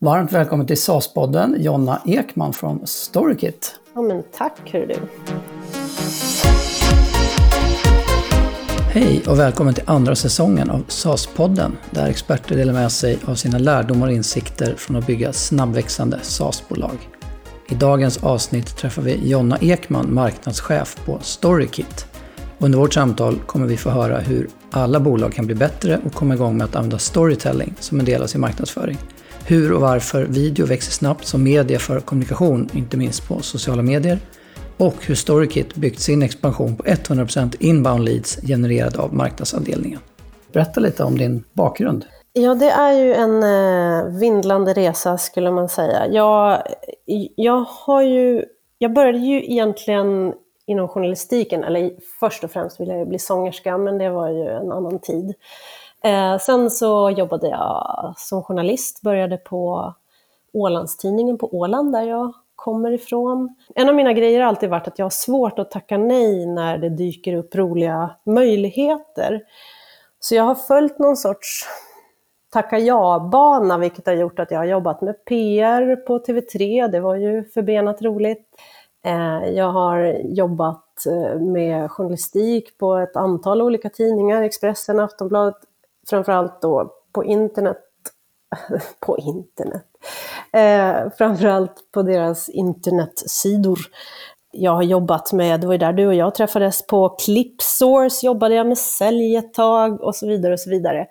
Varmt välkommen till SAS-podden, Jonna Ekman från Storykit. Ja, men tack hör du. Hej och välkommen till andra säsongen av SAS-podden, där experter delar med sig av sina lärdomar och insikter från att bygga snabbväxande SAS-bolag. I dagens avsnitt träffar vi Jonna Ekman, marknadschef på Storykit. Under vårt samtal kommer vi få höra hur alla bolag kan bli bättre och komma igång med att använda storytelling som en del av sin marknadsföring hur och varför video växer snabbt som media för kommunikation, inte minst på sociala medier. Och hur Storykit byggt sin expansion på 100% inbound leads genererade av marknadsavdelningen. Berätta lite om din bakgrund. Ja, det är ju en eh, vindlande resa skulle man säga. Jag, jag, har ju, jag började ju egentligen inom journalistiken, eller först och främst ville jag bli sångerska, men det var ju en annan tid. Eh, sen så jobbade jag som journalist, började på Ålandstidningen på Åland där jag kommer ifrån. En av mina grejer har alltid varit att jag har svårt att tacka nej när det dyker upp roliga möjligheter. Så jag har följt någon sorts tacka ja-bana, vilket har gjort att jag har jobbat med PR på TV3, det var ju förbenat roligt. Eh, jag har jobbat eh, med journalistik på ett antal olika tidningar, Expressen, Aftonbladet, framförallt då på internet, på internet, eh, framförallt på deras internetsidor. Jag har jobbat med, det var ju där du och jag träffades, på Clipsource jobbade jag med sälj ett tag och så vidare och så vidare.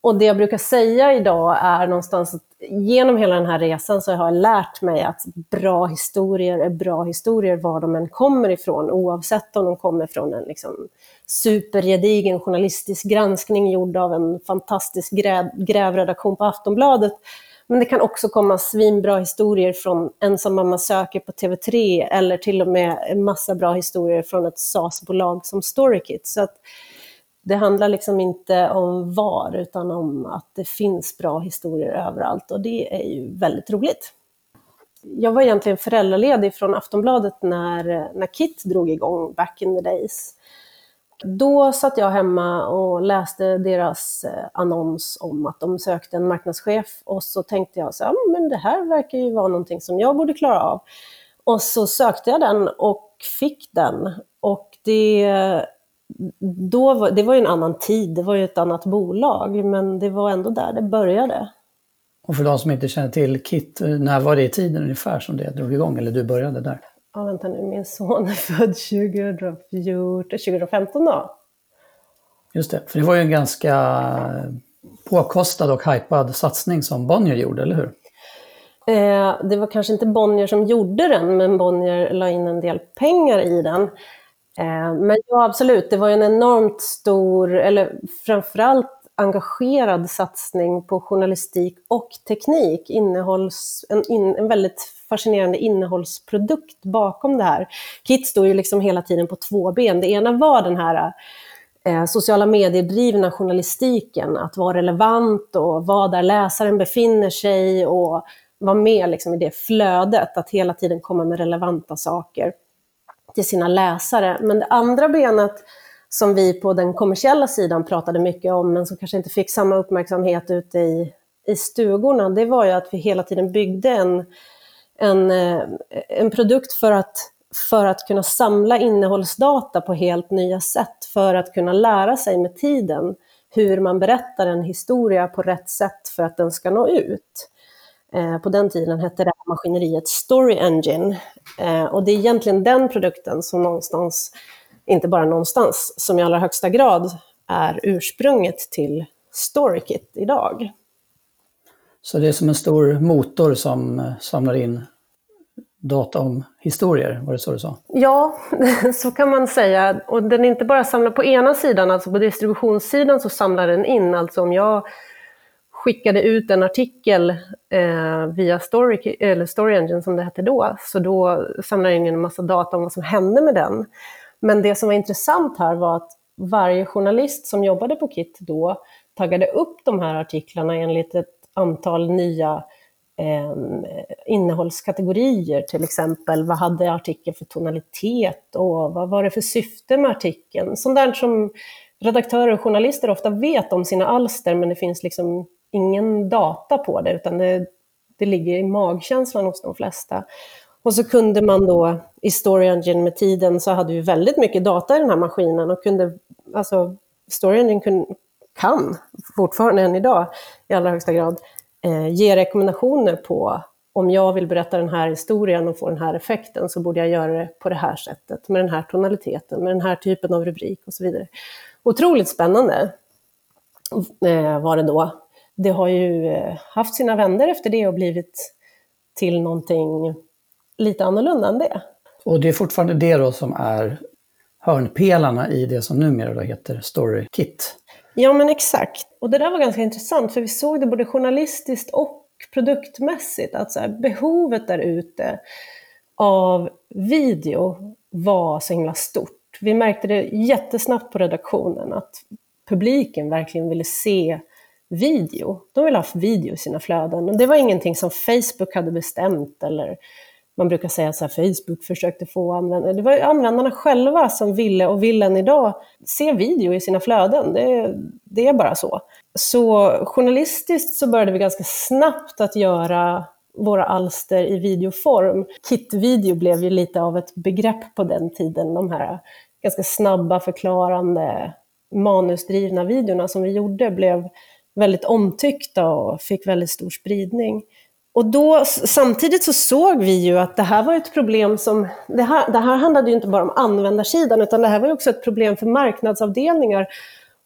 Och det jag brukar säga idag är någonstans att genom hela den här resan så har jag lärt mig att bra historier är bra historier var de än kommer ifrån, oavsett om de kommer från en liksom supergedigen journalistisk granskning gjord av en fantastisk gräv, grävredaktion på Aftonbladet. Men det kan också komma svinbra historier från Ensam mamma söker på TV3 eller till och med en massa bra historier från ett SAS-bolag som Storykit. Så att det handlar liksom inte om var, utan om att det finns bra historier överallt och det är ju väldigt roligt. Jag var egentligen föräldraledig från Aftonbladet när, när Kit drog igång back in the days. Då satt jag hemma och läste deras eh, annons om att de sökte en marknadschef och så tänkte jag så här, men det här verkar ju vara någonting som jag borde klara av. Och så sökte jag den och fick den. Och det, då var, det var ju en annan tid, det var ju ett annat bolag, men det var ändå där det började. Och för de som inte känner till KIT, eh, när var det i tiden ungefär som det drog igång, eller du började där? Ja, vänta nu, min son är född 2014, 2015 då. Just det, för det var ju en ganska påkostad och hypad satsning som Bonnier gjorde, eller hur? Eh, det var kanske inte Bonnier som gjorde den, men Bonnier la in en del pengar i den. Eh, men ja, absolut, det var en enormt stor, eller framförallt engagerad satsning på journalistik och teknik, innehålls, en, in, en väldigt fascinerande innehållsprodukt bakom det här. Kit stod ju liksom hela tiden på två ben. Det ena var den här eh, sociala mediedrivna journalistiken, att vara relevant och vara där läsaren befinner sig och vara med liksom i det flödet, att hela tiden komma med relevanta saker till sina läsare. Men det andra benet som vi på den kommersiella sidan pratade mycket om, men som kanske inte fick samma uppmärksamhet ute i, i stugorna, det var ju att vi hela tiden byggde en, en, eh, en produkt för att, för att kunna samla innehållsdata på helt nya sätt, för att kunna lära sig med tiden hur man berättar en historia på rätt sätt för att den ska nå ut. Eh, på den tiden hette det här maskineriet Story Engine. Eh, och det är egentligen den produkten som någonstans inte bara någonstans, som i allra högsta grad är ursprunget till Storykit idag. Så det är som en stor motor som eh, samlar in data om historier, var det så du sa? Ja, så kan man säga. Och den är inte bara samlad på ena sidan, alltså på distributionssidan så samlar den in, alltså om jag skickade ut en artikel eh, via Story, eller Story Engine som det hette då, så då samlar den in en massa data om vad som hände med den. Men det som var intressant här var att varje journalist som jobbade på KIT då taggade upp de här artiklarna enligt ett antal nya eh, innehållskategorier, till exempel vad hade artikeln för tonalitet och vad var det för syfte med artikeln? Sånt där som redaktörer och journalister ofta vet om sina alster, men det finns liksom ingen data på det, utan det, det ligger i magkänslan hos de flesta. Och så kunde man då i Story Engine med tiden så hade vi väldigt mycket data i den här maskinen och kunde, alltså Story Engine kun, kan fortfarande än idag i allra högsta grad eh, ge rekommendationer på om jag vill berätta den här historien och få den här effekten så borde jag göra det på det här sättet, med den här tonaliteten, med den här typen av rubrik och så vidare. Otroligt spännande eh, var det då. Det har ju eh, haft sina vänder efter det och blivit till någonting lite annorlunda än det. Och det är fortfarande det då som är hörnpelarna i det som numera då heter StoryKit? Ja, men exakt. Och det där var ganska intressant, för vi såg det både journalistiskt och produktmässigt, att så här, behovet där ute av video var så himla stort. Vi märkte det jättesnabbt på redaktionen, att publiken verkligen ville se video. De ville ha video i sina flöden. Och det var ingenting som Facebook hade bestämt eller man brukar säga att Facebook försökte få användare. Det var användarna själva som ville och vill än idag se video i sina flöden. Det, det är bara så. Så journalistiskt så började vi ganska snabbt att göra våra alster i videoform. Kit-video blev ju lite av ett begrepp på den tiden, de här ganska snabba förklarande manusdrivna videorna som vi gjorde blev väldigt omtyckta och fick väldigt stor spridning. Och då, samtidigt så såg vi ju att det här var ett problem som, det här, det här handlade ju inte bara om användarsidan, utan det här var ju också ett problem för marknadsavdelningar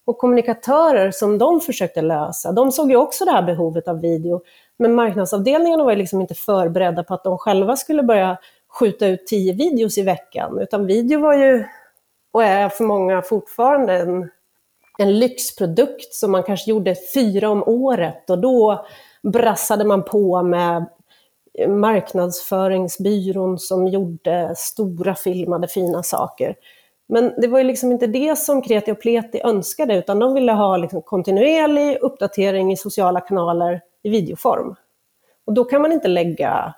och kommunikatörer som de försökte lösa. De såg ju också det här behovet av video, men marknadsavdelningarna var ju liksom inte förberedda på att de själva skulle börja skjuta ut tio videos i veckan, utan video var ju, och är för många fortfarande, en, en lyxprodukt som man kanske gjorde fyra om året och då brassade man på med marknadsföringsbyrån som gjorde stora filmade fina saker. Men det var ju liksom inte det som Kreti och Pleti önskade, utan de ville ha liksom kontinuerlig uppdatering i sociala kanaler i videoform. Och då kan man inte lägga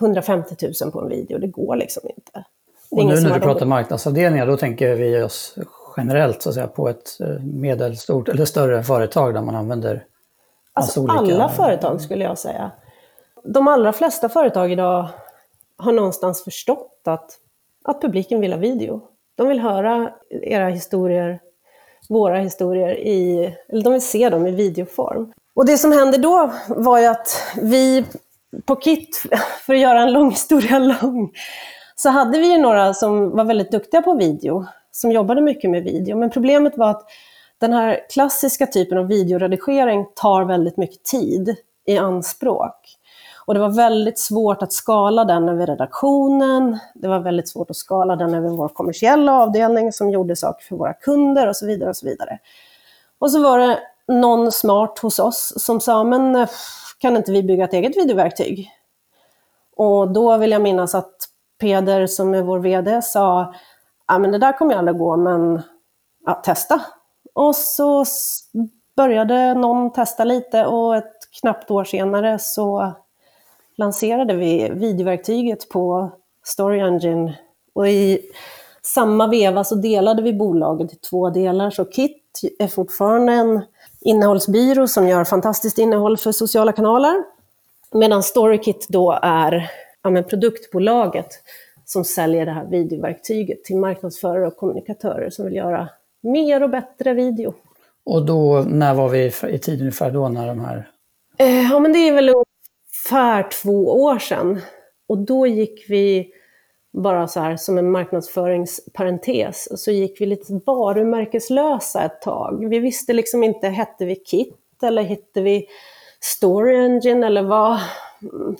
150 000 på en video, det går liksom inte. Och nu när du pratar marknadsavdelningar, då tänker vi oss generellt så att säga, på ett eh, medelstort eller större företag där man använder Alltså olika... alla företag skulle jag säga. De allra flesta företag idag har någonstans förstått att, att publiken vill ha video. De vill höra era historier, våra historier, i, eller de vill se dem i videoform. Och det som hände då var ju att vi på KIT, för att göra en lång historia lång, så hade vi ju några som var väldigt duktiga på video, som jobbade mycket med video. Men problemet var att den här klassiska typen av videoredigering tar väldigt mycket tid i anspråk. Och det var väldigt svårt att skala den över redaktionen, det var väldigt svårt att skala den över vår kommersiella avdelning som gjorde saker för våra kunder och så vidare. Och så vidare. Och så var det någon smart hos oss som sa, men eh, kan inte vi bygga ett eget videoverktyg? Och då vill jag minnas att Peder, som är vår VD, sa, ja men det där kommer ju aldrig gå, men ja, testa. Och så började någon testa lite och ett knappt år senare så lanserade vi videoverktyget på Story Engine. Och i samma veva så delade vi bolaget i två delar. Så Kit är fortfarande en innehållsbyrå som gör fantastiskt innehåll för sociala kanaler. Medan StoryKit då är ja, produktbolaget som säljer det här videoverktyget till marknadsförare och kommunikatörer som vill göra mer och bättre video. Och då, när var vi i tid ungefär då när de här? Eh, ja men det är väl ungefär två år sedan. Och då gick vi, bara så här som en marknadsföringsparentes, så gick vi lite varumärkeslösa ett tag. Vi visste liksom inte, hette vi Kit eller hette vi Story Engine eller vad,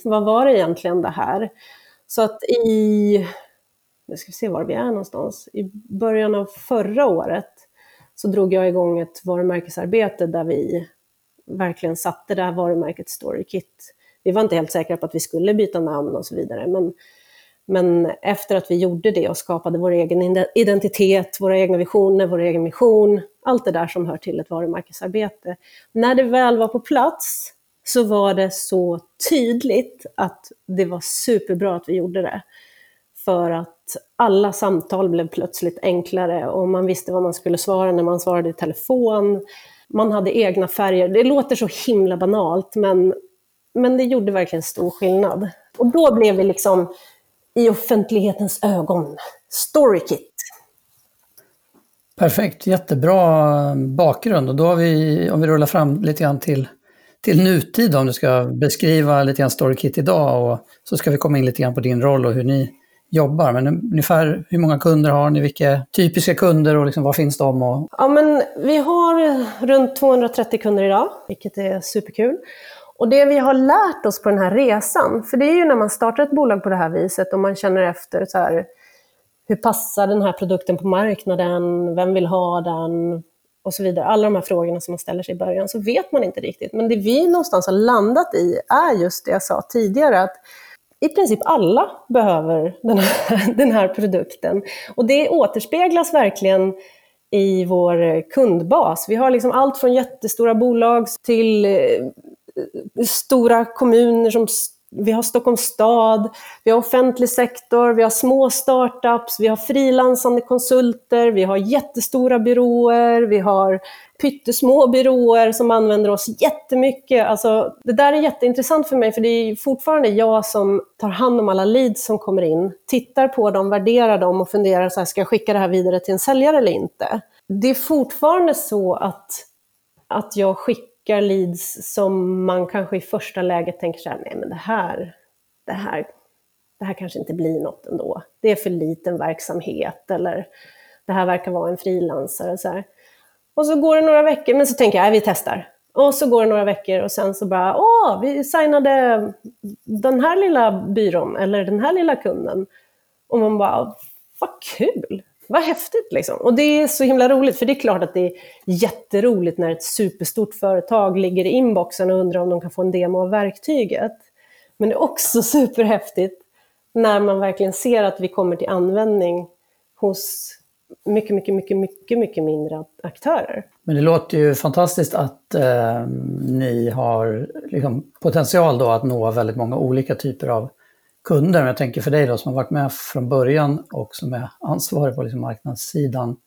vad var det egentligen det här? Så att i nu ska vi se var vi är någonstans, i början av förra året så drog jag igång ett varumärkesarbete där vi verkligen satte det här varumärket StoryKit. Vi var inte helt säkra på att vi skulle byta namn och så vidare, men, men efter att vi gjorde det och skapade vår egen identitet, våra egna visioner, vår egen mission, allt det där som hör till ett varumärkesarbete. När det väl var på plats så var det så tydligt att det var superbra att vi gjorde det för att alla samtal blev plötsligt enklare och man visste vad man skulle svara när man svarade i telefon. Man hade egna färger. Det låter så himla banalt, men men det gjorde verkligen stor skillnad. Och då blev vi liksom i offentlighetens ögon, Storykit. Perfekt, jättebra bakgrund. Och då har vi, om vi rullar fram lite grann till, till nutid, om du ska beskriva lite grann Storykit idag, och så ska vi komma in lite grann på din roll och hur ni jobbar. Men ungefär hur många kunder har ni? Vilka typiska kunder och liksom, var finns de? Och... Ja, men vi har runt 230 kunder idag, vilket är superkul. Och det vi har lärt oss på den här resan, för det är ju när man startar ett bolag på det här viset och man känner efter så här, hur passar den här produkten på marknaden, vem vill ha den och så vidare. Alla de här frågorna som man ställer sig i början så vet man inte riktigt. Men det vi någonstans har landat i är just det jag sa tidigare, att i princip alla behöver den här, den här produkten. Och det återspeglas verkligen i vår kundbas. Vi har liksom allt från jättestora bolag till eh, stora kommuner som vi har Stockholms stad, vi har offentlig sektor, vi har små startups, vi har frilansande konsulter, vi har jättestora byråer, vi har pyttesmå byråer som använder oss jättemycket. Alltså, det där är jätteintressant för mig, för det är fortfarande jag som tar hand om alla leads som kommer in, tittar på dem, värderar dem och funderar, så här, ska jag skicka det här vidare till en säljare eller inte? Det är fortfarande så att, att jag skickar leads som man kanske i första läget tänker så här, nej men det här, det här, det här kanske inte blir något ändå. Det är för liten verksamhet eller det här verkar vara en frilansare. Så här. Och så går det några veckor, men så tänker jag, vi testar. Och så går det några veckor och sen så bara, åh, vi signade den här lilla byrån eller den här lilla kunden. Och man bara, vad kul! Vad häftigt liksom. Och det är så himla roligt, för det är klart att det är jätteroligt när ett superstort företag ligger i inboxen och undrar om de kan få en demo av verktyget. Men det är också superhäftigt när man verkligen ser att vi kommer till användning hos mycket, mycket, mycket, mycket, mycket mindre aktörer. Men det låter ju fantastiskt att eh, ni har liksom, potential då att nå väldigt många olika typer av kunder. Men jag tänker för dig då som har varit med från början och som är ansvarig på liksom, marknadssidan.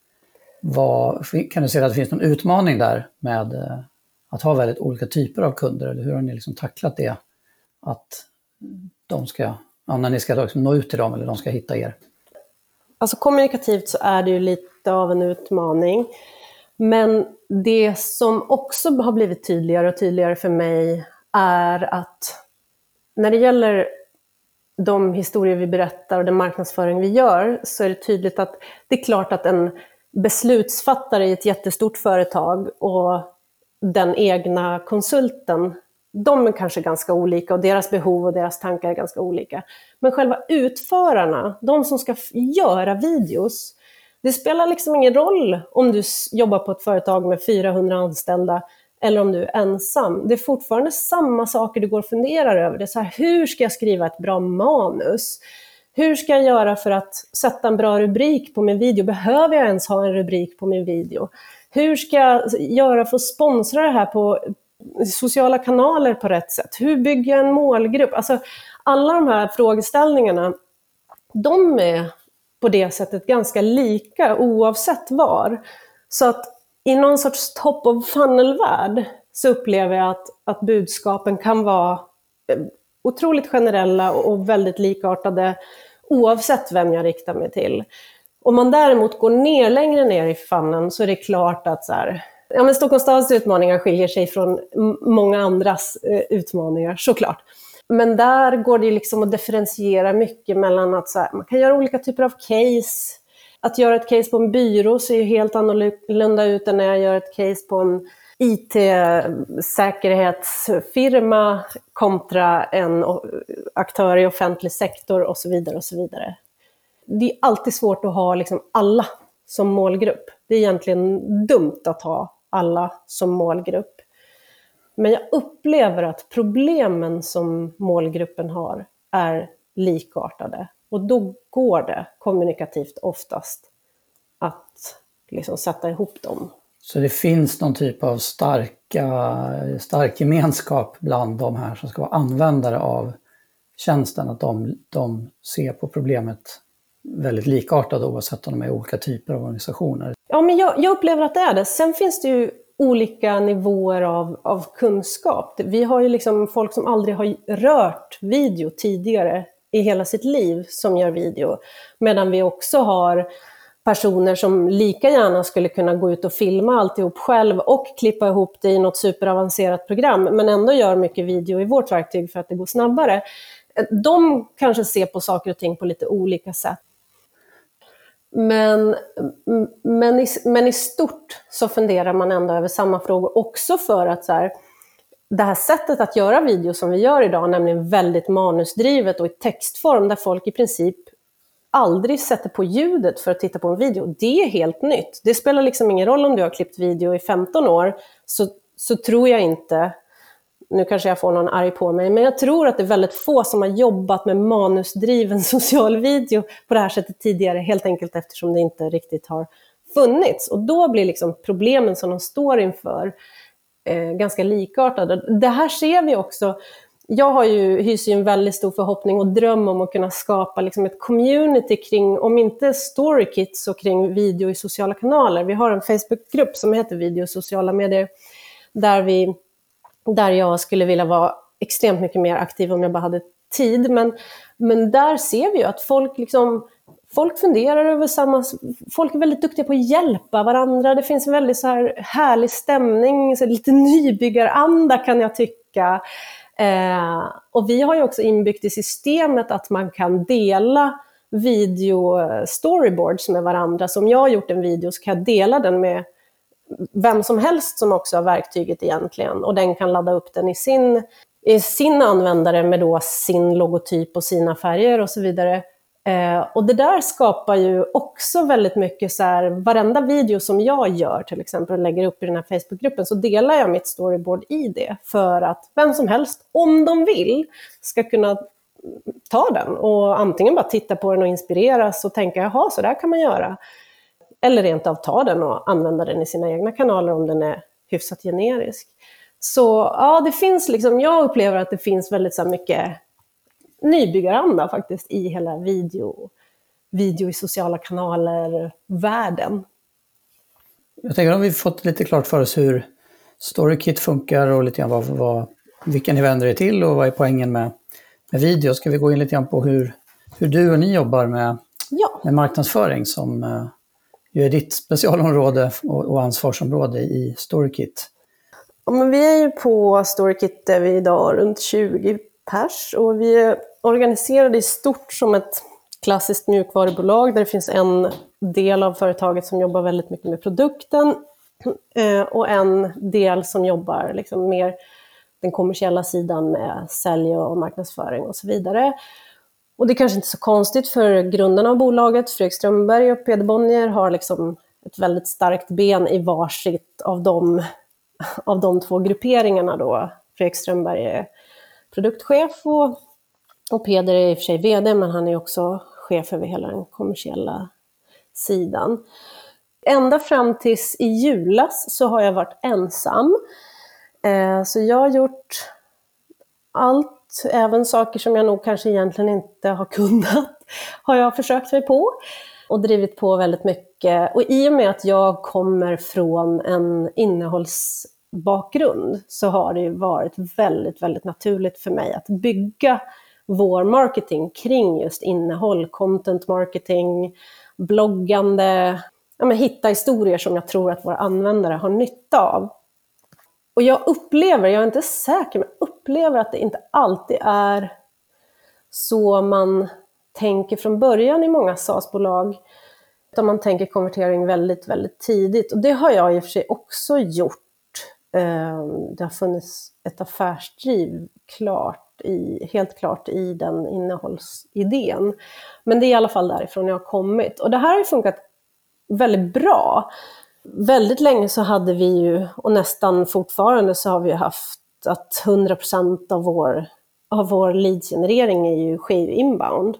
Vad, kan du se att det finns någon utmaning där med eh, att ha väldigt olika typer av kunder? Eller hur har ni liksom tacklat det? Att de ska, ja, när ni ska liksom nå ut till dem eller de ska hitta er? Alltså kommunikativt så är det ju lite av en utmaning. Men det som också har blivit tydligare och tydligare för mig är att när det gäller de historier vi berättar och den marknadsföring vi gör så är det tydligt att det är klart att en beslutsfattare i ett jättestort företag och den egna konsulten de är kanske ganska olika och deras behov och deras tankar är ganska olika. Men själva utförarna, de som ska göra videos, det spelar liksom ingen roll om du jobbar på ett företag med 400 anställda eller om du är ensam. Det är fortfarande samma saker du går och funderar över. Det är så här, hur ska jag skriva ett bra manus? Hur ska jag göra för att sätta en bra rubrik på min video? Behöver jag ens ha en rubrik på min video? Hur ska jag göra för att sponsra det här på, sociala kanaler på rätt sätt? Hur bygger jag en målgrupp? Alltså, alla de här frågeställningarna, de är på det sättet ganska lika oavsett var. Så att i någon sorts top of funnel-värld så upplever jag att, att budskapen kan vara eh, otroligt generella och väldigt likartade oavsett vem jag riktar mig till. Om man däremot går ner längre ner i funneln så är det klart att så här, Ja, men Stockholms stads utmaningar skiljer sig från många andras eh, utmaningar, såklart. Men där går det liksom att differentiera mycket mellan att så här, man kan göra olika typer av case. Att göra ett case på en byrå ser ju helt annorlunda ut än när jag gör ett case på en IT-säkerhetsfirma kontra en aktör i offentlig sektor och så vidare. och så vidare. Det är alltid svårt att ha liksom alla som målgrupp. Det är egentligen dumt att ha alla som målgrupp. Men jag upplever att problemen som målgruppen har är likartade. Och då går det kommunikativt oftast att liksom sätta ihop dem. Så det finns någon typ av starka, stark gemenskap bland de här som ska vara användare av tjänsten, att de, de ser på problemet väldigt likartat oavsett om de är olika typer av organisationer? Ja, men jag, jag upplever att det är det. Sen finns det ju olika nivåer av, av kunskap. Vi har ju liksom folk som aldrig har rört video tidigare i hela sitt liv som gör video. Medan vi också har personer som lika gärna skulle kunna gå ut och filma alltihop själv och klippa ihop det i något superavancerat program, men ändå gör mycket video i vårt verktyg för att det går snabbare. De kanske ser på saker och ting på lite olika sätt. Men, men, i, men i stort så funderar man ändå över samma frågor också för att så här, det här sättet att göra video som vi gör idag, nämligen väldigt manusdrivet och i textform, där folk i princip aldrig sätter på ljudet för att titta på en video, det är helt nytt. Det spelar liksom ingen roll om du har klippt video i 15 år, så, så tror jag inte, nu kanske jag får någon arg på mig, men jag tror att det är väldigt få som har jobbat med manusdriven social video på det här sättet tidigare, helt enkelt eftersom det inte riktigt har funnits. Och då blir liksom problemen som de står inför eh, ganska likartade. Det här ser vi också jag har ju, hyser ju en väldigt stor förhoppning och dröm om att kunna skapa liksom ett community kring, om inte Storykit, så kring video i sociala kanaler. Vi har en Facebookgrupp som heter Video i sociala medier, där, vi, där jag skulle vilja vara extremt mycket mer aktiv om jag bara hade tid. Men, men där ser vi ju att folk liksom Folk funderar över samma... Folk är väldigt duktiga på att hjälpa varandra. Det finns en väldigt så här härlig stämning, så lite nybyggaranda kan jag tycka. Eh, och vi har ju också inbyggt i systemet att man kan dela video-storyboards eh, med varandra. Så om jag har gjort en video så kan jag dela den med vem som helst som också har verktyget egentligen. Och den kan ladda upp den i sin, i sin användare med då sin logotyp och sina färger och så vidare. Eh, och det där skapar ju också väldigt mycket så här, varenda video som jag gör till exempel och lägger upp i den här Facebookgruppen så delar jag mitt storyboard i det för att vem som helst, om de vill, ska kunna ta den och antingen bara titta på den och inspireras och tänka jaha, så där kan man göra. Eller rent av ta den och använda den i sina egna kanaler om den är hyfsat generisk. Så ja, det finns liksom, jag upplever att det finns väldigt så mycket nybyggaranda faktiskt i hela video, video i sociala kanaler-världen. Jag tänker att vi fått lite klart för oss hur StoryKit funkar och lite grann vad, vad, vilka ni vänder er till och vad är poängen med, med video. Ska vi gå in lite grann på hur, hur du och ni jobbar med, ja. med marknadsföring som uh, ju är ditt specialområde och, och ansvarsområde i StoryKit? Ja, vi är ju på StoryKit där vi idag runt 20 pers och vi är organiserade i stort som ett klassiskt mjukvarubolag där det finns en del av företaget som jobbar väldigt mycket med produkten eh, och en del som jobbar liksom mer den kommersiella sidan med sälj och marknadsföring och så vidare. Och det är kanske inte så konstigt för grundarna av bolaget, Fredrik Strömberg och Peder Bonnier, har liksom ett väldigt starkt ben i varsitt av de, av de två grupperingarna. Då. Fredrik Strömberg är produktchef och, och Peder är i och för sig VD, men han är också chef över hela den kommersiella sidan. Ända fram tills i julas så har jag varit ensam. Eh, så jag har gjort allt, även saker som jag nog kanske egentligen inte har kunnat, har jag försökt mig på och drivit på väldigt mycket. Och i och med att jag kommer från en innehållsbakgrund så har det varit väldigt, väldigt naturligt för mig att bygga vår marketing kring just innehåll, content marketing, bloggande, ja, men hitta historier som jag tror att våra användare har nytta av. Och jag upplever, jag är inte säker, men upplever att det inte alltid är så man tänker från början i många SaaS-bolag. Utan man tänker konvertering väldigt, väldigt tidigt. Och det har jag i och för sig också gjort ehm, det har funnits ett affärsdriv klart i, helt klart i den innehållsidén. Men det är i alla fall därifrån jag har kommit. Och det här har funkat väldigt bra. Väldigt länge så hade vi ju, och nästan fortfarande så har vi haft att 100% av vår, av vår leadgenerering är ju, sker ju inbound.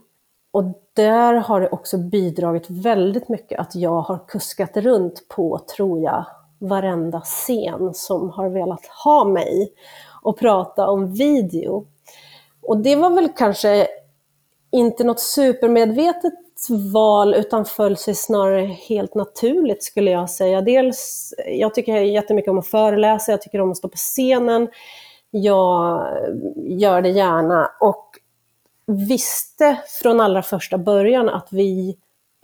Och där har det också bidragit väldigt mycket att jag har kuskat runt på, tror jag, varenda scen som har velat ha mig och prata om video. Och det var väl kanske inte något supermedvetet val utan föll sig snarare helt naturligt skulle jag säga. Dels, jag tycker jättemycket om att föreläsa, jag tycker om att stå på scenen. Jag gör det gärna och visste från allra första början att vi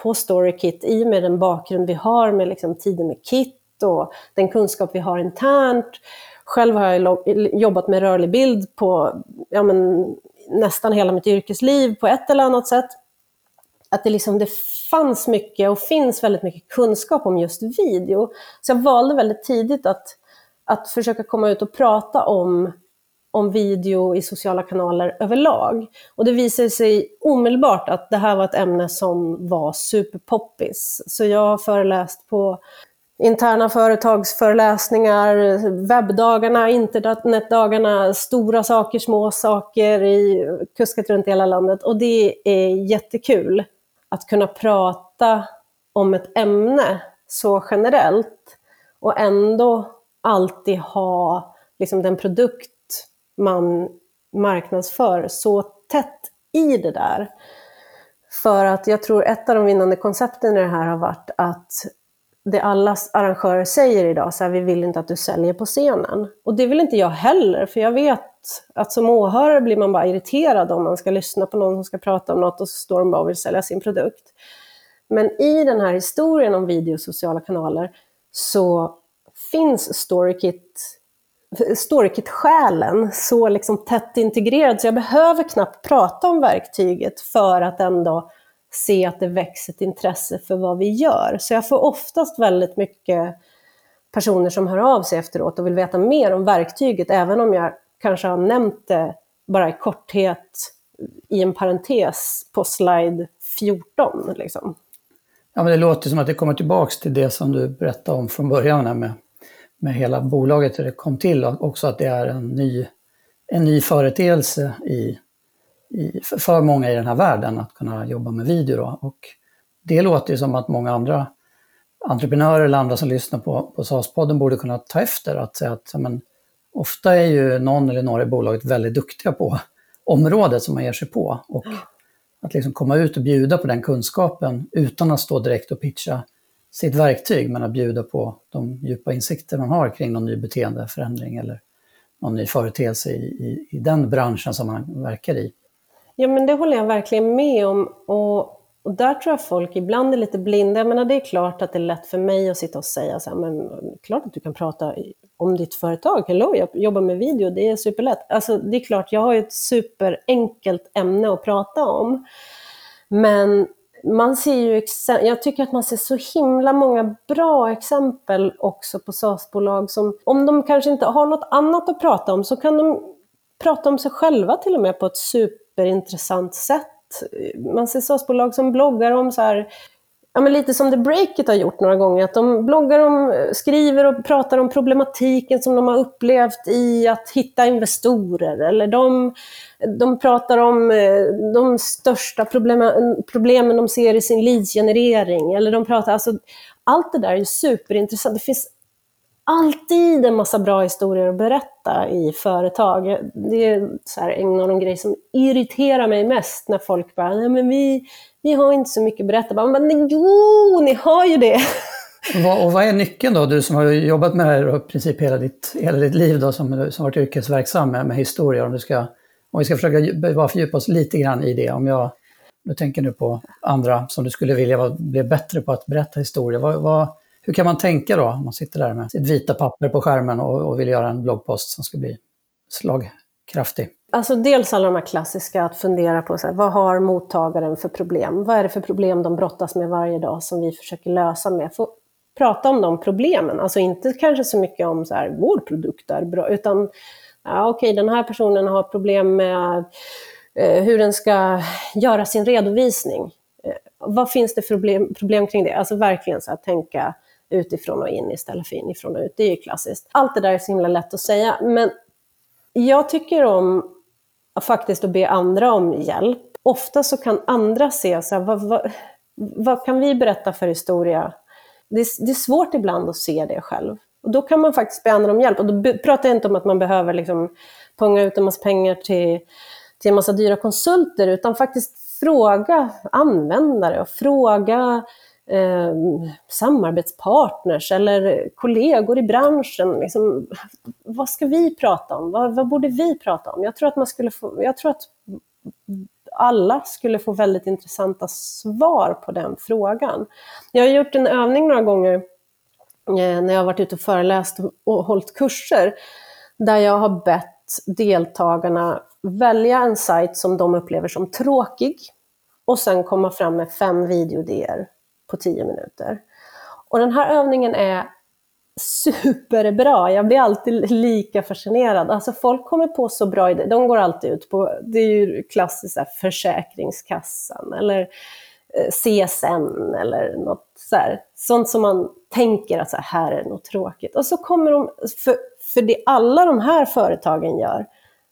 på StoryKit, i och med den bakgrund vi har med liksom tiden med KIT och den kunskap vi har internt. Själv har jag jobbat med rörlig bild på ja, men, nästan hela mitt yrkesliv på ett eller annat sätt. Att det, liksom, det fanns mycket och finns väldigt mycket kunskap om just video. Så jag valde väldigt tidigt att, att försöka komma ut och prata om om video i sociala kanaler överlag. Och det visade sig omedelbart att det här var ett ämne som var superpoppis. Så jag har föreläst på interna företagsföreläsningar, webbdagarna, internetdagarna, stora saker, små saker, i, kuskat runt i hela landet. Och det är jättekul att kunna prata om ett ämne så generellt och ändå alltid ha liksom, den produkt man marknadsför så tätt i det där. För att jag tror ett av de vinnande koncepten i det här har varit att det alla arrangörer säger idag, så här, vi vill inte att du säljer på scenen. Och det vill inte jag heller, för jag vet att som åhörare blir man bara irriterad om man ska lyssna på någon som ska prata om något och så står de bara och vill sälja sin produkt. Men i den här historien om video och sociala kanaler så finns StoryKit Storykit-själen så liksom tätt integrerad så jag behöver knappt prata om verktyget för att ändå se att det växer ett intresse för vad vi gör. Så jag får oftast väldigt mycket personer som hör av sig efteråt och vill veta mer om verktyget, även om jag kanske har nämnt det bara i korthet i en parentes på slide 14. Liksom. Ja, men det låter som att det kommer tillbaka till det som du berättade om från början med med hela bolaget hur det kom till och också att det är en ny, en ny företeelse i, i, för många i den här världen att kunna jobba med video. Då. Och det låter ju som att många andra entreprenörer eller andra som lyssnar på, på SAS-podden borde kunna ta efter att säga att men, ofta är ju någon eller några i bolaget väldigt duktiga på området som man ger sig på. Och att liksom komma ut och bjuda på den kunskapen utan att stå direkt och pitcha sitt verktyg, men att bjuda på de djupa insikter man har kring någon ny beteendeförändring eller någon ny företeelse i, i, i den branschen som man verkar i. Ja, men det håller jag verkligen med om. Och, och där tror jag folk ibland är lite blinda. Jag menar, det är klart att det är lätt för mig att sitta och säga så här, men klart att du kan prata om ditt företag. Hello, jag jobbar med video, det är superlätt. Alltså, det är klart, jag har ju ett superenkelt ämne att prata om. Men man ser ju, jag tycker att man ser så himla många bra exempel också på SaaS-bolag som, om de kanske inte har något annat att prata om, så kan de prata om sig själva till och med på ett super superintressant sätt. Man ser SaaS-bolag som bloggar om så här, ja, men lite som The Breakit har gjort några gånger, att de bloggar om, skriver och pratar om problematiken som de har upplevt i att hitta investorer, eller de, de pratar om eh, de största problemen, problemen de ser i sin leadsgenerering, eller de pratar, alltså, allt det där är superintressant. Det finns alltid en massa bra historier att berätta i företag. Det är så här, en av de grejer som irriterar mig mest när folk bara, nej men vi, vi har inte så mycket att berätta. Men jo, ni har ju det! Och vad är nyckeln då, du som har jobbat med det här i princip hela ditt, hela ditt liv då, som, som varit yrkesverksam med, med historia, om, du ska, om vi ska försöka bara fördjupa oss lite grann i det. Om jag, du tänker nu på andra som du skulle vilja bli bättre på att berätta historia. Vad, vad, hur kan man tänka då, om man sitter där med sitt vita papper på skärmen och, och vill göra en bloggpost som ska bli slagkraftig? Alltså dels alla de här klassiska, att fundera på så här, vad har mottagaren för problem? Vad är det för problem de brottas med varje dag som vi försöker lösa med? Få prata om de problemen, alltså inte kanske så mycket om så här, vår produkt är bra, utan ja, okej, den här personen har problem med eh, hur den ska göra sin redovisning. Eh, vad finns det för problem, problem kring det? Alltså verkligen så här, tänka utifrån och in istället för inifrån och ut. Det är ju klassiskt. Allt det där är så himla lätt att säga, men jag tycker om faktiskt att be andra om hjälp. Ofta så kan andra se, så här, vad, vad, vad, kan vi berätta för historia? Det är, det är, svårt ibland att se det själv. Och då kan man faktiskt be andra om hjälp. Och då pratar jag inte om att man behöver liksom punga ut en massa pengar till, till en massa dyra konsulter, utan faktiskt fråga användare och fråga eh, samarbetspartners eller kollegor i branschen. Liksom, vad ska vi prata om? Vad, vad, borde vi prata om? Jag tror att man skulle få, jag tror att alla skulle få väldigt intressanta svar på den frågan. Jag har gjort en övning några gånger eh, när jag har varit ute och föreläst och hållit kurser, där jag har bett deltagarna välja en sajt som de upplever som tråkig och sen komma fram med fem videoidéer på tio minuter. Och den här övningen är superbra. Jag blir alltid lika fascinerad. Alltså folk kommer på så bra idéer. De går alltid ut på, det är ju klassiskt här, Försäkringskassan eller eh, CSN eller något så här, sånt som man tänker att så här, här är något tråkigt. Och så kommer de, för, för det alla de här företagen gör,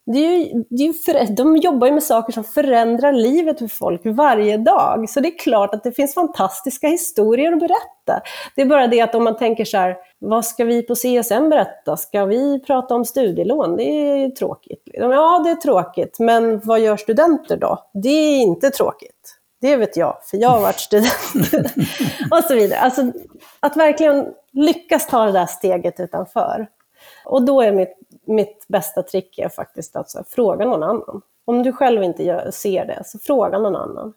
det är ju, det är för, de jobbar ju med saker som förändrar livet för folk varje dag. Så det är klart att det finns fantastiska historier att berätta. Det är bara det att om man tänker så här, vad ska vi på CSN berätta? Ska vi prata om studielån? Det är tråkigt. Ja, det är tråkigt, men vad gör studenter då? Det är inte tråkigt. Det vet jag, för jag har varit student. och så vidare. Alltså, att verkligen lyckas ta det där steget utanför. Och då är mitt, mitt bästa trick är faktiskt att så, fråga någon annan. Om du själv inte gör, ser det, så fråga någon annan.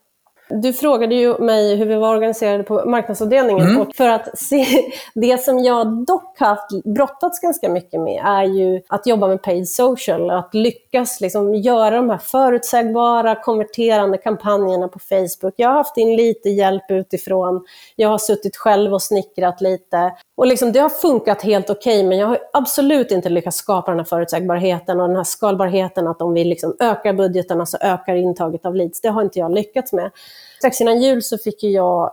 Du frågade ju mig hur vi var organiserade på marknadsavdelningen. Mm. Och för att se, det som jag dock haft brottats ganska mycket med är ju att jobba med paid social. Att lyckas liksom göra de här förutsägbara, konverterande kampanjerna på Facebook. Jag har haft in lite hjälp utifrån. Jag har suttit själv och snickrat lite. Och liksom, det har funkat helt okej, okay, men jag har absolut inte lyckats skapa den här förutsägbarheten och den här skalbarheten att om vi liksom ökar budgetarna så ökar intaget av leads. Det har inte jag lyckats med. Strax innan jul så fick jag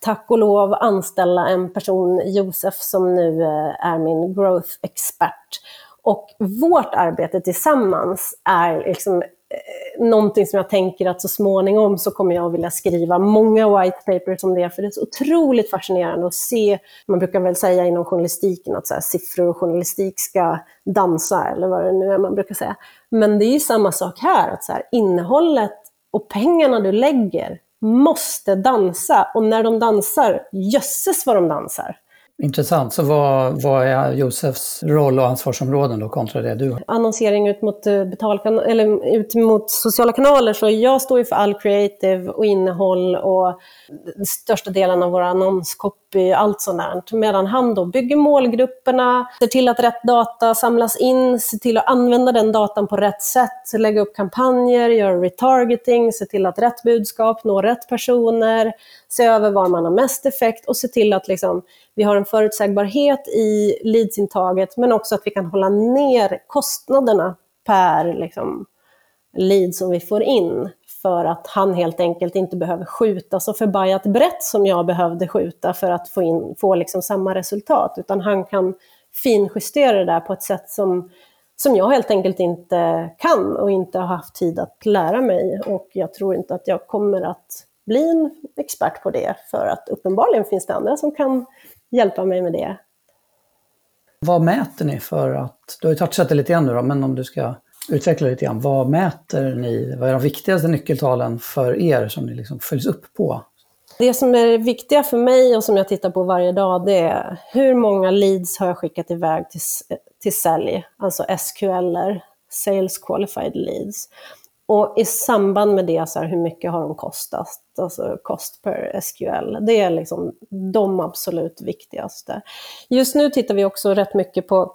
tack och lov anställa en person, Josef, som nu eh, är min growth-expert. Och vårt arbete tillsammans är liksom eh, någonting som jag tänker att så småningom så kommer jag vilja skriva många white papers om det, för det är så otroligt fascinerande att se, man brukar väl säga inom journalistiken att så här, siffror och journalistik ska dansa, eller vad det nu är man brukar säga. Men det är ju samma sak här, att så här, innehållet och pengarna du lägger måste dansa, och när de dansar, jösses vad de dansar. Intressant. Så vad, vad är Josefs roll och ansvarsområden då kontra det du har? Annonsering ut mot, eh, betalkan eller ut mot sociala kanaler. Så jag står ju för all creative och innehåll och största delen av vår Visby, allt sånt där. Medan han då bygger målgrupperna, ser till att rätt data samlas in, ser till att använda den datan på rätt sätt, lägga upp kampanjer, göra retargeting, se till att rätt budskap når rätt personer, se över var man har mest effekt och se till att liksom, vi har en förutsägbarhet i leadsintaget men också att vi kan hålla ner kostnaderna per liksom, lead som vi får in för att han helt enkelt inte behöver skjuta så förbajat brett som jag behövde skjuta för att få, in, få liksom samma resultat, utan han kan finjustera det där på ett sätt som, som jag helt enkelt inte kan och inte har haft tid att lära mig. Och jag tror inte att jag kommer att bli en expert på det, för att uppenbarligen finns det andra som kan hjälpa mig med det. Vad mäter ni för att, du har ju touchat det lite grann nu då, men om du ska utveckla lite grann, vad mäter ni, vad är de viktigaste nyckeltalen för er som ni liksom följs upp på? Det som är viktiga för mig och som jag tittar på varje dag, det är hur många leads har jag skickat iväg till, till sälj, alltså SQL, Sales Qualified Leads. Och i samband med det, så här, hur mycket har de kostat? Alltså cost per SQL. Det är liksom de absolut viktigaste. Just nu tittar vi också rätt mycket på,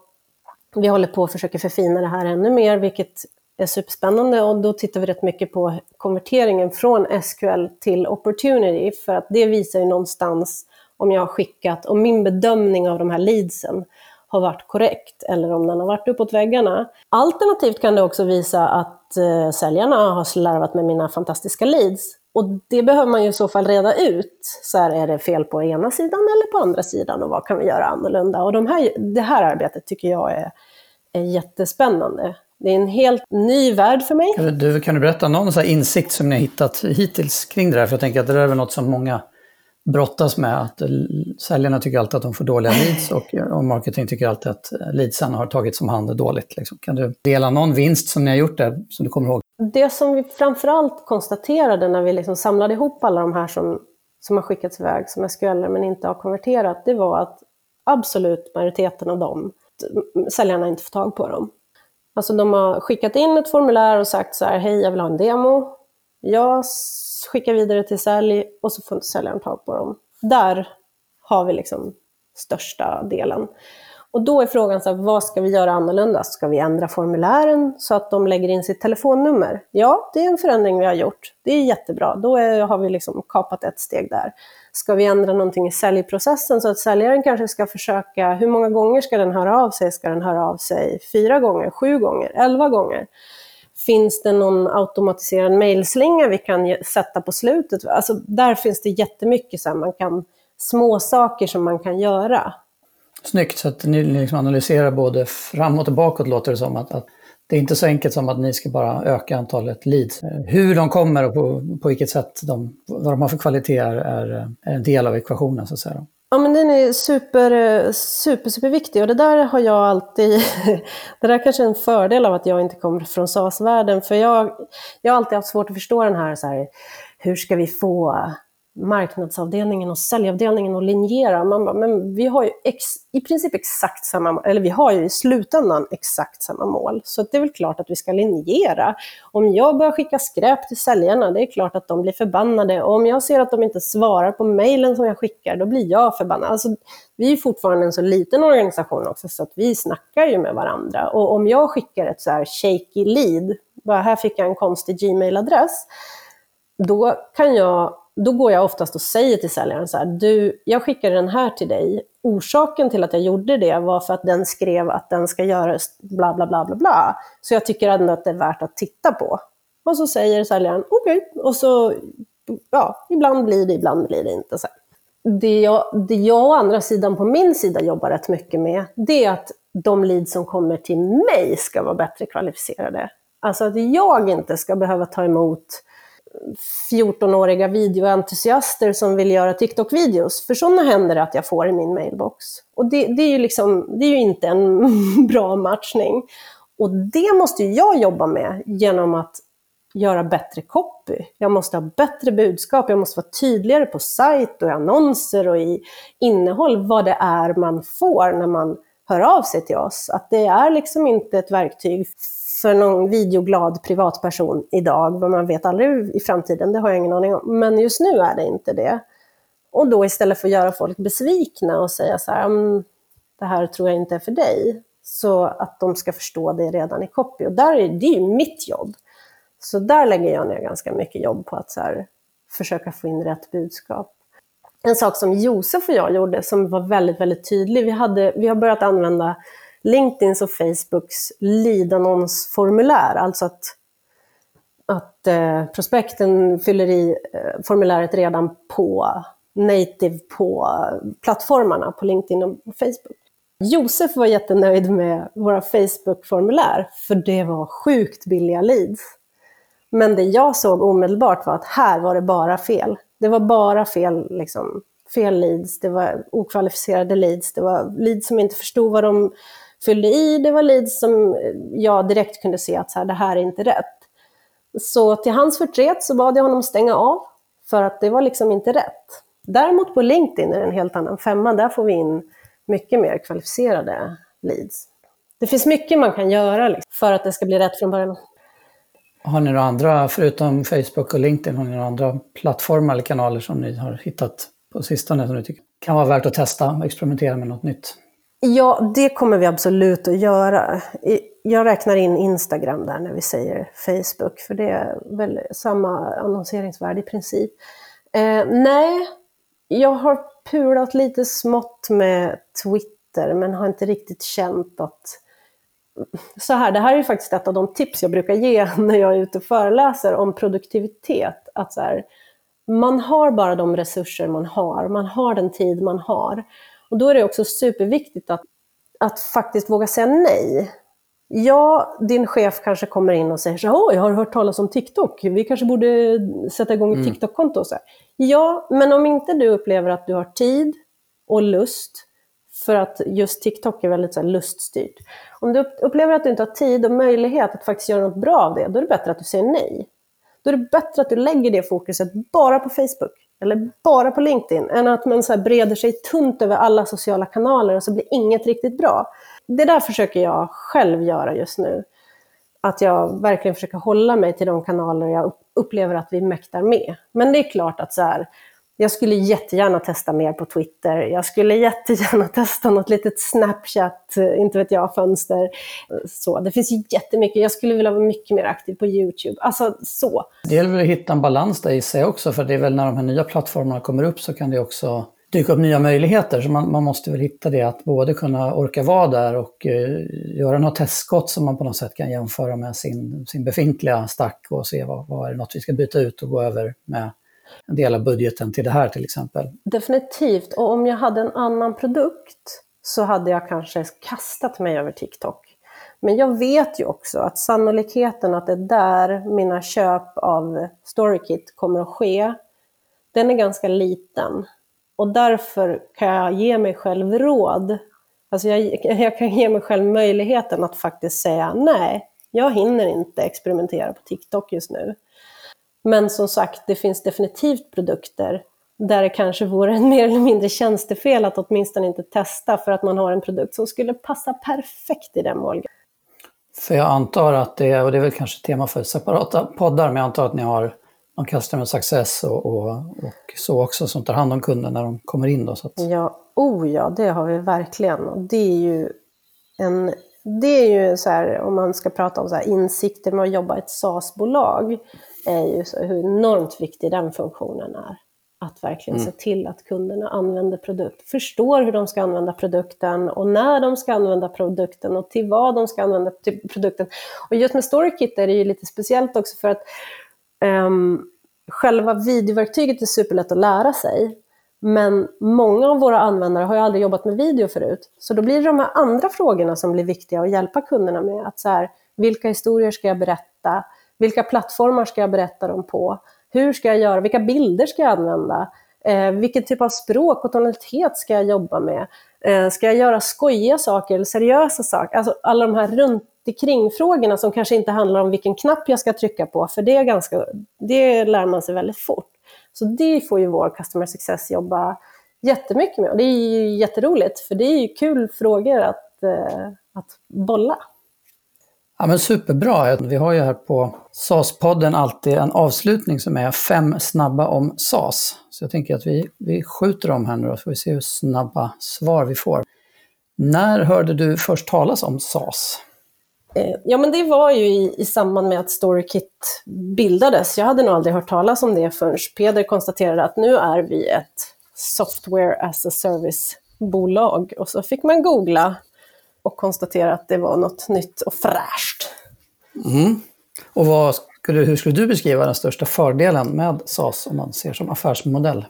vi håller på att försöka förfina det här ännu mer, vilket är superspännande och då tittar vi rätt mycket på konverteringen från SQL till Opportunity, för att det visar ju någonstans om jag har skickat, om min bedömning av de här leadsen har varit korrekt eller om den har varit uppåt väggarna. Alternativt kan det också visa att eh, säljarna har slarvat med mina fantastiska leads. Och det behöver man ju i så fall reda ut. Så här, är det fel på ena sidan eller på andra sidan och vad kan vi göra annorlunda? Och de här, det här arbetet tycker jag är, är jättespännande. Det är en helt ny värld för mig. Du, kan du berätta någon så insikt som ni har hittat hittills kring det där? För jag tänker att det där är väl något som många brottas med att eh, säljarna tycker alltid att de får dåliga leads och, eh, och marketing tycker alltid att eh, leadsen har tagit som hand dåligt. Liksom. Kan du dela någon vinst som ni har gjort där, som du kommer ihåg? Det som vi framförallt konstaterade när vi liksom samlade ihop alla de här som, som har skickats iväg som SQL men inte har konverterat, det var att absolut majoriteten av dem, säljarna inte får tag på dem. Alltså de har skickat in ett formulär och sagt så här, hej jag vill ha en demo. Jag skickar vidare till sälj och så får inte säljaren tag på dem. Där har vi liksom största delen. Och då är frågan, så här, vad ska vi göra annorlunda? Ska vi ändra formulären så att de lägger in sitt telefonnummer? Ja, det är en förändring vi har gjort. Det är jättebra. Då är, har vi liksom kapat ett steg där. Ska vi ändra någonting i säljprocessen så att säljaren kanske ska försöka, hur många gånger ska den höra av sig? Ska den höra av sig fyra gånger, sju gånger, elva gånger? Finns det någon automatiserad mejlslinga vi kan sätta på slutet? Alltså, där finns det jättemycket så här, man kan, små saker som man kan göra. Snyggt, så att ni liksom analyserar både framåt och bakåt låter det som. Att, att, det är inte så enkelt som att ni ska bara öka antalet leads. Hur de kommer och på, på vilket sätt de, vad de har för kvaliteter är, är en del av ekvationen så att säga. Ja, men den är super, super, superviktig och det där har jag alltid... det där kanske är en fördel av att jag inte kommer från SAS-världen, för jag, jag har alltid haft svårt att förstå den här, så här hur ska vi få marknadsavdelningen och säljavdelningen och linjera. Man bara, men vi har ju ex, i princip exakt samma, eller vi har ju i slutändan exakt samma mål. Så det är väl klart att vi ska linjera. Om jag börjar skicka skräp till säljarna, det är klart att de blir förbannade. Och om jag ser att de inte svarar på mejlen som jag skickar, då blir jag förbannad. Alltså, vi är fortfarande en så liten organisation också, så att vi snackar ju med varandra. Och om jag skickar ett så här shaky lead, bara här fick jag en konstig Gmail-adress, då kan jag då går jag oftast och säger till säljaren så här, du, jag skickade den här till dig. Orsaken till att jag gjorde det var för att den skrev att den ska göras bla bla bla bla bla. Så jag tycker ändå att det är värt att titta på. Och så säger säljaren okej. Okay. Och så, ja, ibland blir det, ibland blir det inte. Så Det, jag, det jag å andra sidan på min sida jobbar rätt mycket med, det är att de leads som kommer till mig ska vara bättre kvalificerade. Alltså att jag inte ska behöva ta emot 14-åriga videoentusiaster som vill göra TikTok-videos. För sådana händer det att jag får i min mailbox. Och det, det, är ju liksom, det är ju inte en bra matchning. Och det måste jag jobba med genom att göra bättre copy. Jag måste ha bättre budskap, jag måste vara tydligare på sajt och i annonser och i innehåll vad det är man får när man hör av sig till oss. Att det är liksom inte ett verktyg för någon videoglad privatperson idag, vad man vet aldrig i framtiden, det har jag ingen aning om. Men just nu är det inte det. Och då istället för att göra folk besvikna och säga så här, mm, det här tror jag inte är för dig, så att de ska förstå det redan i copy. Och där är, det är ju mitt jobb. Så där lägger jag ner ganska mycket jobb på att så här, försöka få in rätt budskap. En sak som Josef och jag gjorde som var väldigt, väldigt tydlig, vi, hade, vi har börjat använda LinkedIns och Facebooks lead-annonsformulär, alltså att, att eh, prospekten fyller i eh, formuläret redan på native på plattformarna på LinkedIn och Facebook. Josef var jättenöjd med våra Facebook-formulär, för det var sjukt billiga leads. Men det jag såg omedelbart var att här var det bara fel. Det var bara fel, liksom, fel leads, det var okvalificerade leads, det var leads som inte förstod vad de fyllde i, det var leads som eh, jag direkt kunde se att så här, det här är inte rätt. Så till hans förtret så bad jag honom stänga av, för att det var liksom inte rätt. Däremot på LinkedIn är det en helt annan femma, där får vi in mycket mer kvalificerade leads. Det finns mycket man kan göra liksom, för att det ska bli rätt från början. Har ni några andra, förutom Facebook och LinkedIn, har ni några andra plattformar eller kanaler som ni har hittat på sistone som ni tycker kan vara värt att testa och experimentera med något nytt? Ja, det kommer vi absolut att göra. Jag räknar in Instagram där när vi säger Facebook, för det är väl samma annonseringsvärde i princip. Eh, nej, jag har pulat lite smått med Twitter, men har inte riktigt känt att... Så här, det här är faktiskt ett av de tips jag brukar ge när jag är ute och föreläser om produktivitet. Att så här, man har bara de resurser man har, man har den tid man har. Och då är det också superviktigt att, att faktiskt våga säga nej. Ja, din chef kanske kommer in och säger så här, jag har hört talas om TikTok, vi kanske borde sätta igång ett mm. TikTok-konto. Ja, men om inte du upplever att du har tid och lust För att just TikTok är väldigt så här, luststyrt. Om du upplever att du inte har tid och möjlighet att faktiskt göra något bra av det, då är det bättre att du säger nej. Då är det bättre att du lägger det fokuset bara på Facebook eller bara på LinkedIn, än att man så breder sig tunt över alla sociala kanaler och så blir inget riktigt bra. Det där försöker jag själv göra just nu. Att jag verkligen försöker hålla mig till de kanaler jag upplever att vi mäktar med. Men det är klart att så här, jag skulle jättegärna testa mer på Twitter. Jag skulle jättegärna testa något litet Snapchat, eh, inte vet jag, fönster. Eh, så, det finns jättemycket. Jag skulle vilja vara mycket mer aktiv på YouTube. Alltså så. Det gäller väl att hitta en balans där i sig också, för det är väl när de här nya plattformarna kommer upp så kan det också dyka upp nya möjligheter. Så man, man måste väl hitta det att både kunna orka vara där och eh, göra något testskott som man på något sätt kan jämföra med sin, sin befintliga stack och se vad, vad är det något vi ska byta ut och gå över med en del av budgeten till det här till exempel. Definitivt, och om jag hade en annan produkt så hade jag kanske kastat mig över TikTok. Men jag vet ju också att sannolikheten att det är där mina köp av StoryKit kommer att ske, den är ganska liten. Och därför kan jag ge mig själv råd. Alltså jag, jag kan ge mig själv möjligheten att faktiskt säga nej, jag hinner inte experimentera på TikTok just nu. Men som sagt, det finns definitivt produkter där det kanske vore en mer eller mindre tjänstefel att åtminstone inte testa för att man har en produkt som skulle passa perfekt i den målgruppen. För jag antar att det, och det är väl kanske tema för separata poddar, men jag antar att ni har någon customer success och, och, och så också som tar hand om kunden när de kommer in då? Så att... Ja, oh ja, det har vi verkligen. Och det är ju en det är ju så här, om man ska prata om så här, insikter med att jobba i ett SaaS-bolag, är ju så hur enormt viktig den funktionen är. Att verkligen mm. se till att kunderna använder produkt, förstår hur de ska använda produkten och när de ska använda produkten och till vad de ska använda produkten. Och just med StoryKit är det ju lite speciellt också för att um, själva videoverktyget är superlätt att lära sig. Men många av våra användare har ju aldrig jobbat med video förut. Så då blir det de här andra frågorna som blir viktiga att hjälpa kunderna med. Att så här, vilka historier ska jag berätta? Vilka plattformar ska jag berätta dem på? Hur ska jag göra? Vilka bilder ska jag använda? Eh, vilken typ av språk och tonalitet ska jag jobba med? Eh, ska jag göra skojiga saker eller seriösa saker? Alltså alla de här runt omkring-frågorna som kanske inte handlar om vilken knapp jag ska trycka på, för det, är ganska, det lär man sig väldigt fort. Så det får ju vår Customer Success jobba jättemycket med och det är ju jätteroligt, för det är ju kul frågor att, eh, att bolla. Ja, men superbra. Vi har ju här på SAS-podden alltid en avslutning som är fem snabba om SAS. Så jag tänker att vi, vi skjuter dem här nu då, så får vi se hur snabba svar vi får. När hörde du först talas om SAS? Eh, ja, men det var ju i, i samband med att StoryKit bildades. Jag hade nog aldrig hört talas om det förrän Peder konstaterade att nu är vi ett software as a service-bolag. Och så fick man googla och konstatera att det var något nytt och fräscht. Mm. Och vad skulle, hur skulle du beskriva den största fördelen med SAS om man ser som affärsmodell?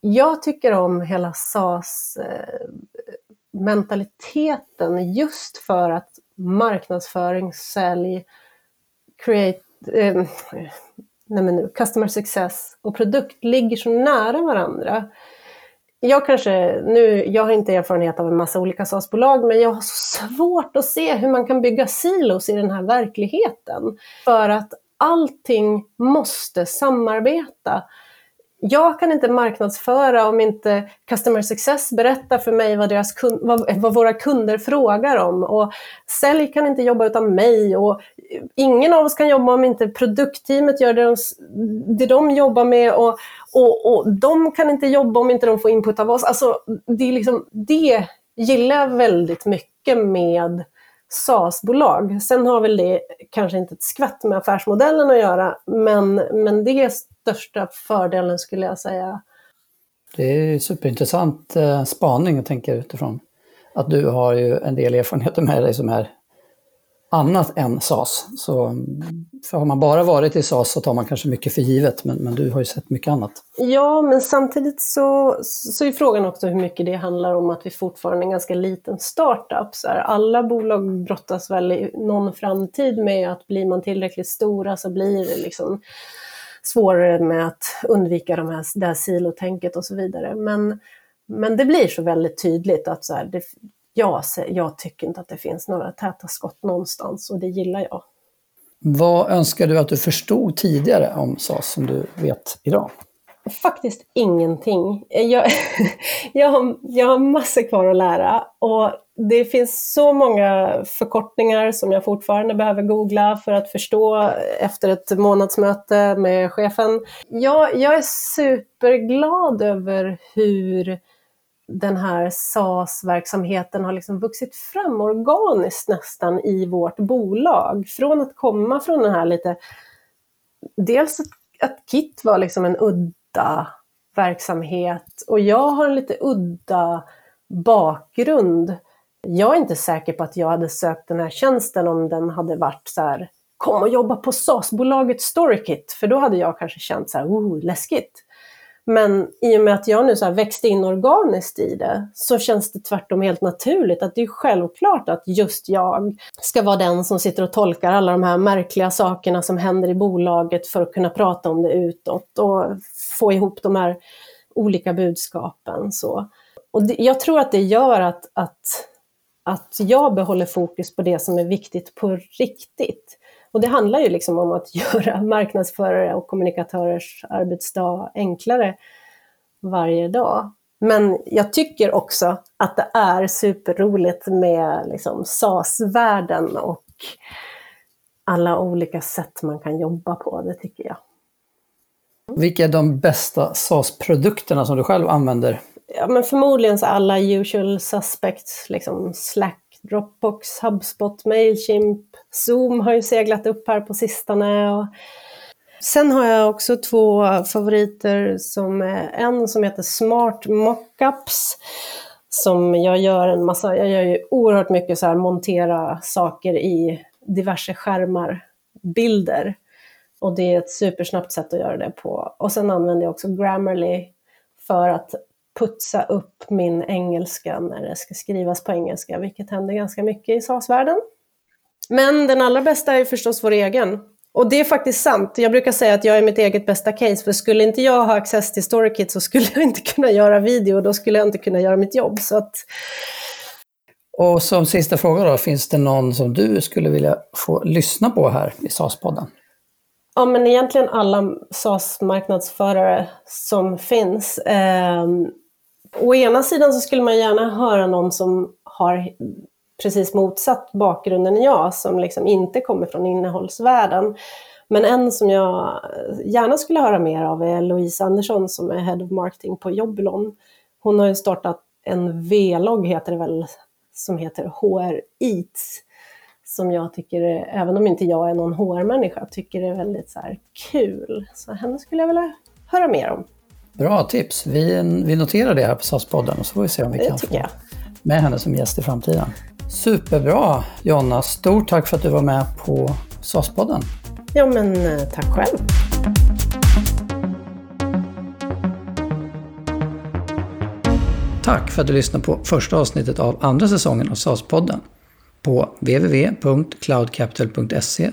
Jag tycker om hela SAS-mentaliteten eh, just för att marknadsföring, sälj, create, eh, nej men nu, customer success och produkt ligger så nära varandra jag kanske, nu, jag har inte erfarenhet av en massa olika SaaS-bolag, men jag har så svårt att se hur man kan bygga silos i den här verkligheten. För att allting måste samarbeta. Jag kan inte marknadsföra om inte Customer Success berättar för mig vad, deras kund, vad, vad, våra kunder frågar om. Och Sälj kan inte jobba utan mig. Och ingen av oss kan jobba om inte produktteamet gör det de, det de jobbar med. Och, och, och de kan inte jobba om inte de får input av oss. Alltså, det, är liksom, det gillar jag väldigt mycket med SaaS-bolag. Sen har väl det kanske inte ett skvätt med affärsmodellen att göra, men, men det största fördelen skulle jag säga. Det är superintressant eh, spaning att tänka utifrån. Att du har ju en del erfarenheter med dig som är annat än SAS. Så för har man bara varit i SAS så tar man kanske mycket för givet, men, men du har ju sett mycket annat. Ja, men samtidigt så, så är frågan också hur mycket det handlar om att vi fortfarande är en ganska liten startup. Så här, alla bolag brottas väl i någon framtid med att blir man tillräckligt stora så blir det liksom svårare med att undvika de här, det här silotänket och så vidare. Men Men det blir så väldigt tydligt att så här, det, jag, jag tycker inte att det finns några täta skott någonstans och det gillar jag. Vad önskar du att du förstod tidigare om SAS som du vet idag? Faktiskt ingenting. Jag, jag, har, jag har massor kvar att lära och det finns så många förkortningar som jag fortfarande behöver googla för att förstå efter ett månadsmöte med chefen. Jag, jag är superglad över hur den här SAS-verksamheten har liksom vuxit fram organiskt nästan i vårt bolag. Från att komma från den här lite, dels att KIT var liksom en udda verksamhet och jag har en lite udda bakgrund. Jag är inte säker på att jag hade sökt den här tjänsten om den hade varit så här, kom och jobba på SAS-bolaget Storykit, för då hade jag kanske känt så här, oh, läskigt. Men i och med att jag nu så växte in organiskt i det så känns det tvärtom helt naturligt att det är självklart att just jag ska vara den som sitter och tolkar alla de här märkliga sakerna som händer i bolaget för att kunna prata om det utåt och få ihop de här olika budskapen. Så. Och det, jag tror att det gör att, att, att jag behåller fokus på det som är viktigt på riktigt. Och det handlar ju liksom om att göra marknadsförare och kommunikatörers arbetsdag enklare varje dag. Men jag tycker också att det är superroligt med liksom SAS-världen och alla olika sätt man kan jobba på, det tycker jag. Vilka är de bästa SAS-produkterna som du själv använder? Ja, men förmodligen så alla usual suspects, liksom Slack, Dropbox, HubSpot, Mailchimp, Zoom har ju seglat upp här på sistone. Och sen har jag också två favoriter, som en som heter Smart Mockups, som jag gör en massa, jag gör ju oerhört mycket så här montera saker i diverse skärmar, bilder. Och det är ett supersnabbt sätt att göra det på. Och sen använder jag också Grammarly för att putsa upp min engelska när det ska skrivas på engelska, vilket händer ganska mycket i SAS-världen. Men den allra bästa är förstås vår egen. Och det är faktiskt sant. Jag brukar säga att jag är mitt eget bästa case, för skulle inte jag ha access till StoryKit så skulle jag inte kunna göra video och då skulle jag inte kunna göra mitt jobb. Så att... Och som sista fråga då, finns det någon som du skulle vilja få lyssna på här i SAS-podden? Ja, men egentligen alla SAS-marknadsförare som finns. Å ena sidan så skulle man gärna höra någon som har precis motsatt bakgrund än jag, som liksom inte kommer från innehållsvärlden. Men en som jag gärna skulle höra mer av är Louise Andersson som är Head of Marketing på Jobbilon. Hon har ju startat en V-logg, heter det väl, som heter HR Eats som jag tycker, även om inte jag är någon HR-människa, tycker är väldigt så kul. Så henne skulle jag vilja höra mer om. Bra tips. Vi, vi noterar det här på SAS-podden och så får vi se om vi det kan få jag. med henne som gäst i framtiden. Superbra Jonna, stort tack för att du var med på SAS-podden. Ja men eh, tack själv. Tack för att du lyssnade på första avsnittet av andra säsongen av SAS-podden. På www.cloudcapital.se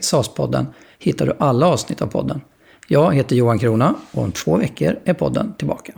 SAS-podden hittar du alla avsnitt av podden. Jag heter Johan Krona och om två veckor är podden tillbaka.